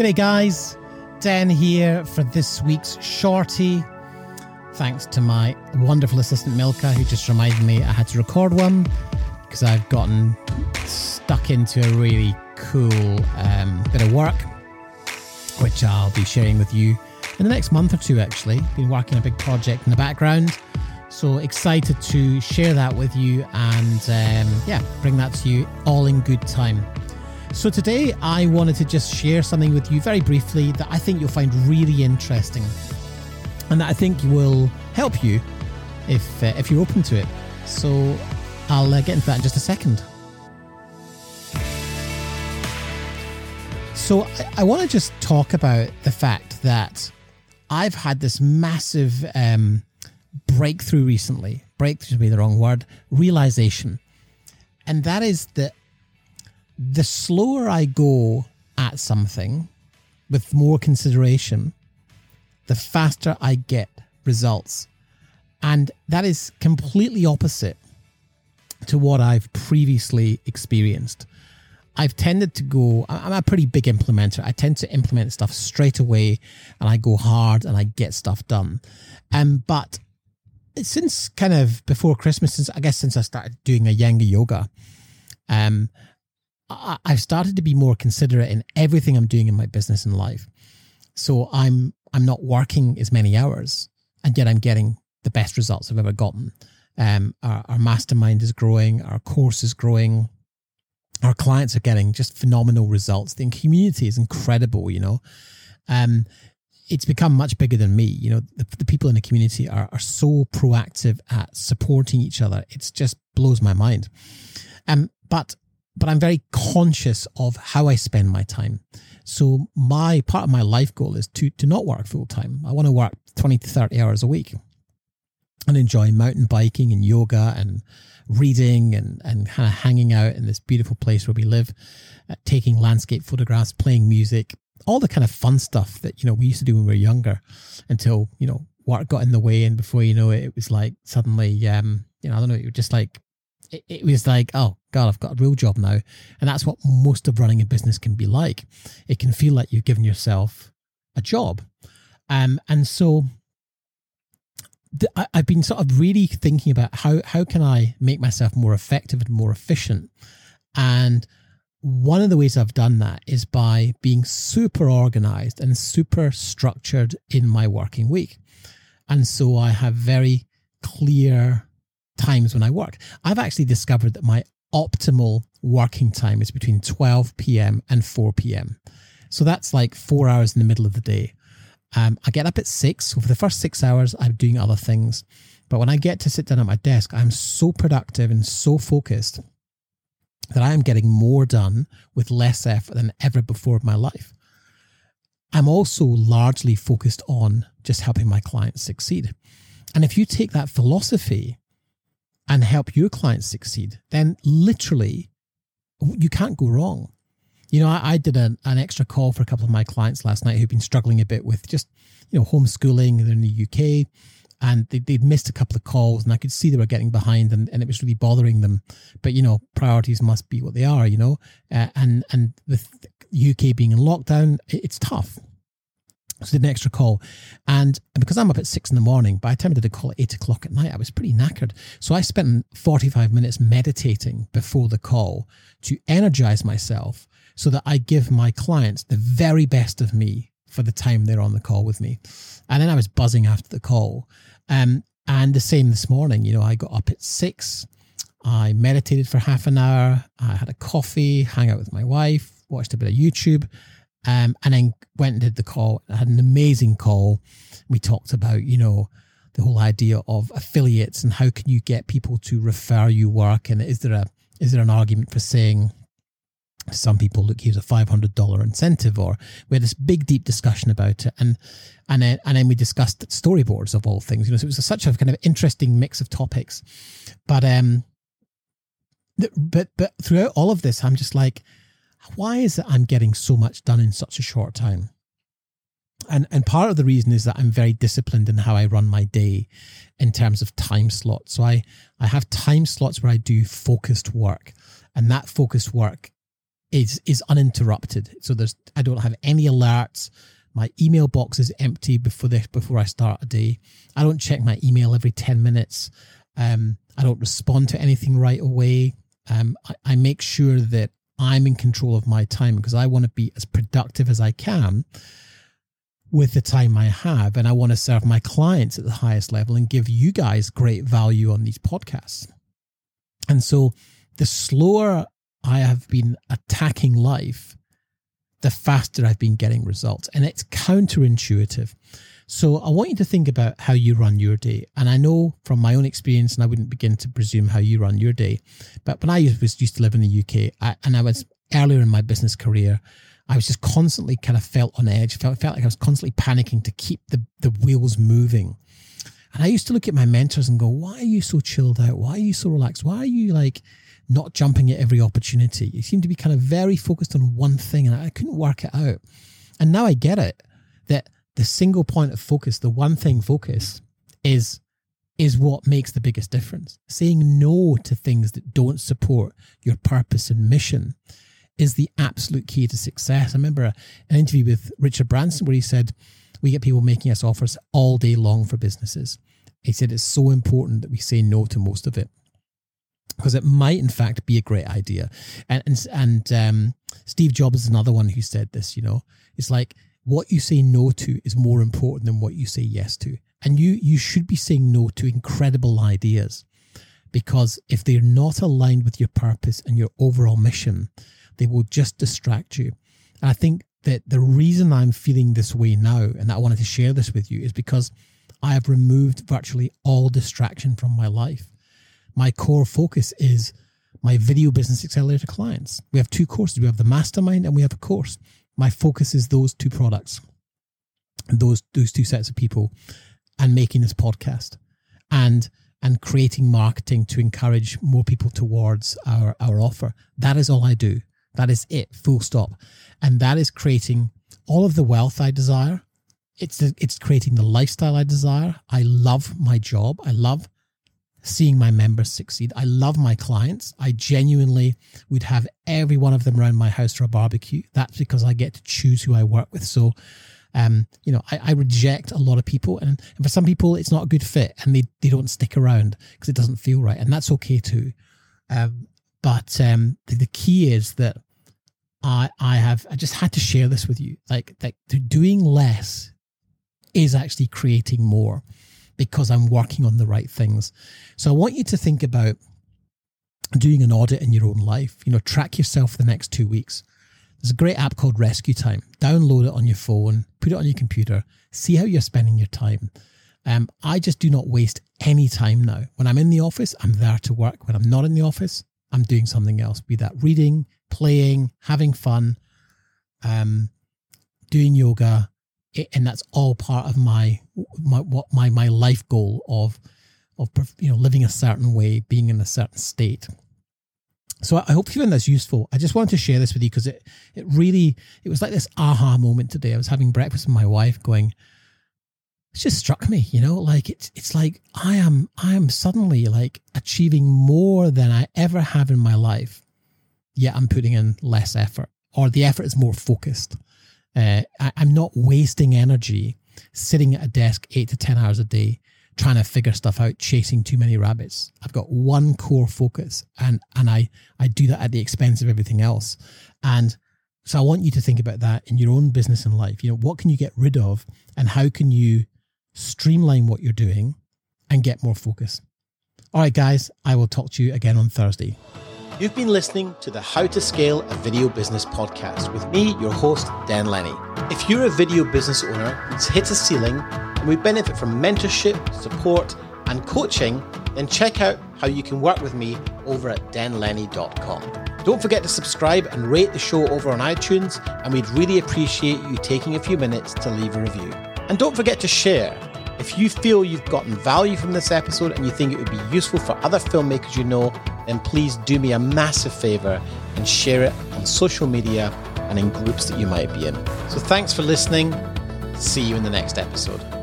G'day, guys. Dan here for this week's shorty. Thanks to my wonderful assistant Milka, who just reminded me I had to record one because I've gotten stuck into a really cool um, bit of work, which I'll be sharing with you in the next month or two. Actually, been working on a big project in the background, so excited to share that with you and um, yeah, bring that to you all in good time. So, today I wanted to just share something with you very briefly that I think you'll find really interesting and that I think will help you if, uh, if you're open to it. So, I'll uh, get into that in just a second. So, I, I want to just talk about the fact that I've had this massive um, breakthrough recently. Breakthrough to be the wrong word, realization. And that is that the slower I go at something with more consideration, the faster I get results. And that is completely opposite to what I've previously experienced. I've tended to go, I'm a pretty big implementer. I tend to implement stuff straight away and I go hard and I get stuff done. Um, but since kind of before Christmas, since I guess since I started doing Iyengar yoga, um, I've started to be more considerate in everything I'm doing in my business and life. So I'm I'm not working as many hours, and yet I'm getting the best results I've ever gotten. Um, our, our mastermind is growing, our course is growing, our clients are getting just phenomenal results. The community is incredible, you know. Um, it's become much bigger than me. You know, the, the people in the community are, are so proactive at supporting each other. It just blows my mind. Um, but but I'm very conscious of how I spend my time. So my part of my life goal is to to not work full time. I want to work 20 to 30 hours a week and enjoy mountain biking and yoga and reading and, and kind of hanging out in this beautiful place where we live, uh, taking landscape photographs, playing music, all the kind of fun stuff that, you know, we used to do when we were younger until, you know, work got in the way. And before you know it, it was like suddenly, um, you know, I don't know, it was just like it, it was like, oh God, I've got a real job now. And that's what most of running a business can be like. It can feel like you've given yourself a job. Um, and so the, I, I've been sort of really thinking about how, how can I make myself more effective and more efficient? And one of the ways I've done that is by being super organized and super structured in my working week. And so I have very clear times when I work. I've actually discovered that my optimal working time is between 12 p.m. and 4 p.m. So that's like four hours in the middle of the day. Um, I get up at six. So for the first six hours, I'm doing other things. But when I get to sit down at my desk, I'm so productive and so focused that I am getting more done with less effort than ever before in my life. I'm also largely focused on just helping my clients succeed. And if you take that philosophy and help your clients succeed, then literally you can't go wrong. You know, I, I did an, an extra call for a couple of my clients last night who've been struggling a bit with just, you know, homeschooling. They're in the UK and they, would missed a couple of calls and I could see they were getting behind and, and it was really bothering them. But, you know, priorities must be what they are, you know, uh, and, and with UK being in lockdown, it's tough. So did an extra call. And because I'm up at six in the morning, by the time I did a call at eight o'clock at night, I was pretty knackered. So I spent 45 minutes meditating before the call to energize myself so that I give my clients the very best of me for the time they're on the call with me. And then I was buzzing after the call. Um, and the same this morning, you know, I got up at six. I meditated for half an hour. I had a coffee, hang out with my wife, watched a bit of YouTube um, and then went and did the call. I had an amazing call. We talked about, you know, the whole idea of affiliates and how can you get people to refer you work, and is there a is there an argument for saying some people look here's a five hundred dollar incentive, or we had this big deep discussion about it, and and then and then we discussed storyboards of all things. You know, so it was a, such a kind of interesting mix of topics, but um, but but throughout all of this, I'm just like why is it I'm getting so much done in such a short time? And and part of the reason is that I'm very disciplined in how I run my day in terms of time slots. So I I have time slots where I do focused work, and that focused work is is uninterrupted. So there's I don't have any alerts. My email box is empty before the, before I start a day. I don't check my email every 10 minutes. Um, I don't respond to anything right away. Um, I, I make sure that I'm in control of my time because I want to be as productive as I can with the time I have. And I want to serve my clients at the highest level and give you guys great value on these podcasts. And so the slower I have been attacking life, the faster I've been getting results. And it's counterintuitive. So I want you to think about how you run your day. And I know from my own experience, and I wouldn't begin to presume how you run your day, but when I was used to live in the UK, I, and I was earlier in my business career, I was just constantly kind of felt on edge, felt, felt like I was constantly panicking to keep the, the wheels moving. And I used to look at my mentors and go, why are you so chilled out? Why are you so relaxed? Why are you like not jumping at every opportunity? You seem to be kind of very focused on one thing and I couldn't work it out. And now I get it that the single point of focus, the one thing focus is is what makes the biggest difference. Saying no to things that don't support your purpose and mission is the absolute key to success. I remember an interview with Richard Branson where he said, We get people making us offers all day long for businesses. He said it's so important that we say no to most of it because it might in fact be a great idea. And and, and um, Steve Jobs is another one who said this. You know, it's like what you say no to is more important than what you say yes to, and you you should be saying no to incredible ideas because if they're not aligned with your purpose and your overall mission, they will just distract you. And I think that the reason I'm feeling this way now, and I wanted to share this with you, is because I have removed virtually all distraction from my life. My core focus is my video business accelerator clients. We have two courses. We have the mastermind and we have a course. My focus is those two products, those those two sets of people, and making this podcast and and creating marketing to encourage more people towards our our offer. That is all I do. That is it, full stop. And that is creating all of the wealth I desire. It's it's creating the lifestyle I desire. I love my job. I love seeing my members succeed. I love my clients. I genuinely would have every one of them around my house for a barbecue. That's because I get to choose who I work with. So, um, you know, I, I reject a lot of people, and, and, for some people, it's not a good fit, and they they don't stick around because it doesn't feel right, and that's okay too. Um, but um, the, the key is that I I have I just had to share this with you. Like that doing less is actually creating more because I'm working on the right things. So I want you to think about doing an audit in your own life. You know, track yourself the next two weeks. There's a great app called Rescue Time. Download it on your phone, put it on your computer, see how you're spending your time. Um, I just do not waste any time now. When I'm in the office, I'm there to work. When I'm not in the office, I'm doing something else, be that reading, playing, having fun, um, doing yoga, and that's all part of my my what my my life goal of of you know living a certain way, being in a certain state. So I hope you find this useful. I just wanted to share this with you because it it really it was like this aha moment today. I was having breakfast with my wife, going, it just struck me, you know, like it's it's like I am I am suddenly like achieving more than I ever have in my life, yet I'm putting in less effort, or the effort is more focused. Uh, I, I'm not wasting energy sitting at a desk eight to ten hours a day trying to figure stuff out, chasing too many rabbits. I've got one core focus, and and I I do that at the expense of everything else, and so I want you to think about that in your own business and life. You know, what can you get rid of, and how can you streamline what you're doing, and get more focus. All right, guys, I will talk to you again on Thursday. You've been listening to the How to Scale a Video Business podcast with me, your host, Dan Lenny. If you're a video business owner who's hit a ceiling and we benefit from mentorship, support, and coaching, then check out how you can work with me over at danlenny.com. Don't forget to subscribe and rate the show over on iTunes, and we'd really appreciate you taking a few minutes to leave a review. And don't forget to share. If you feel you've gotten value from this episode and you think it would be useful for other filmmakers you know, then please do me a massive favor and share it on social media and in groups that you might be in. So thanks for listening. See you in the next episode.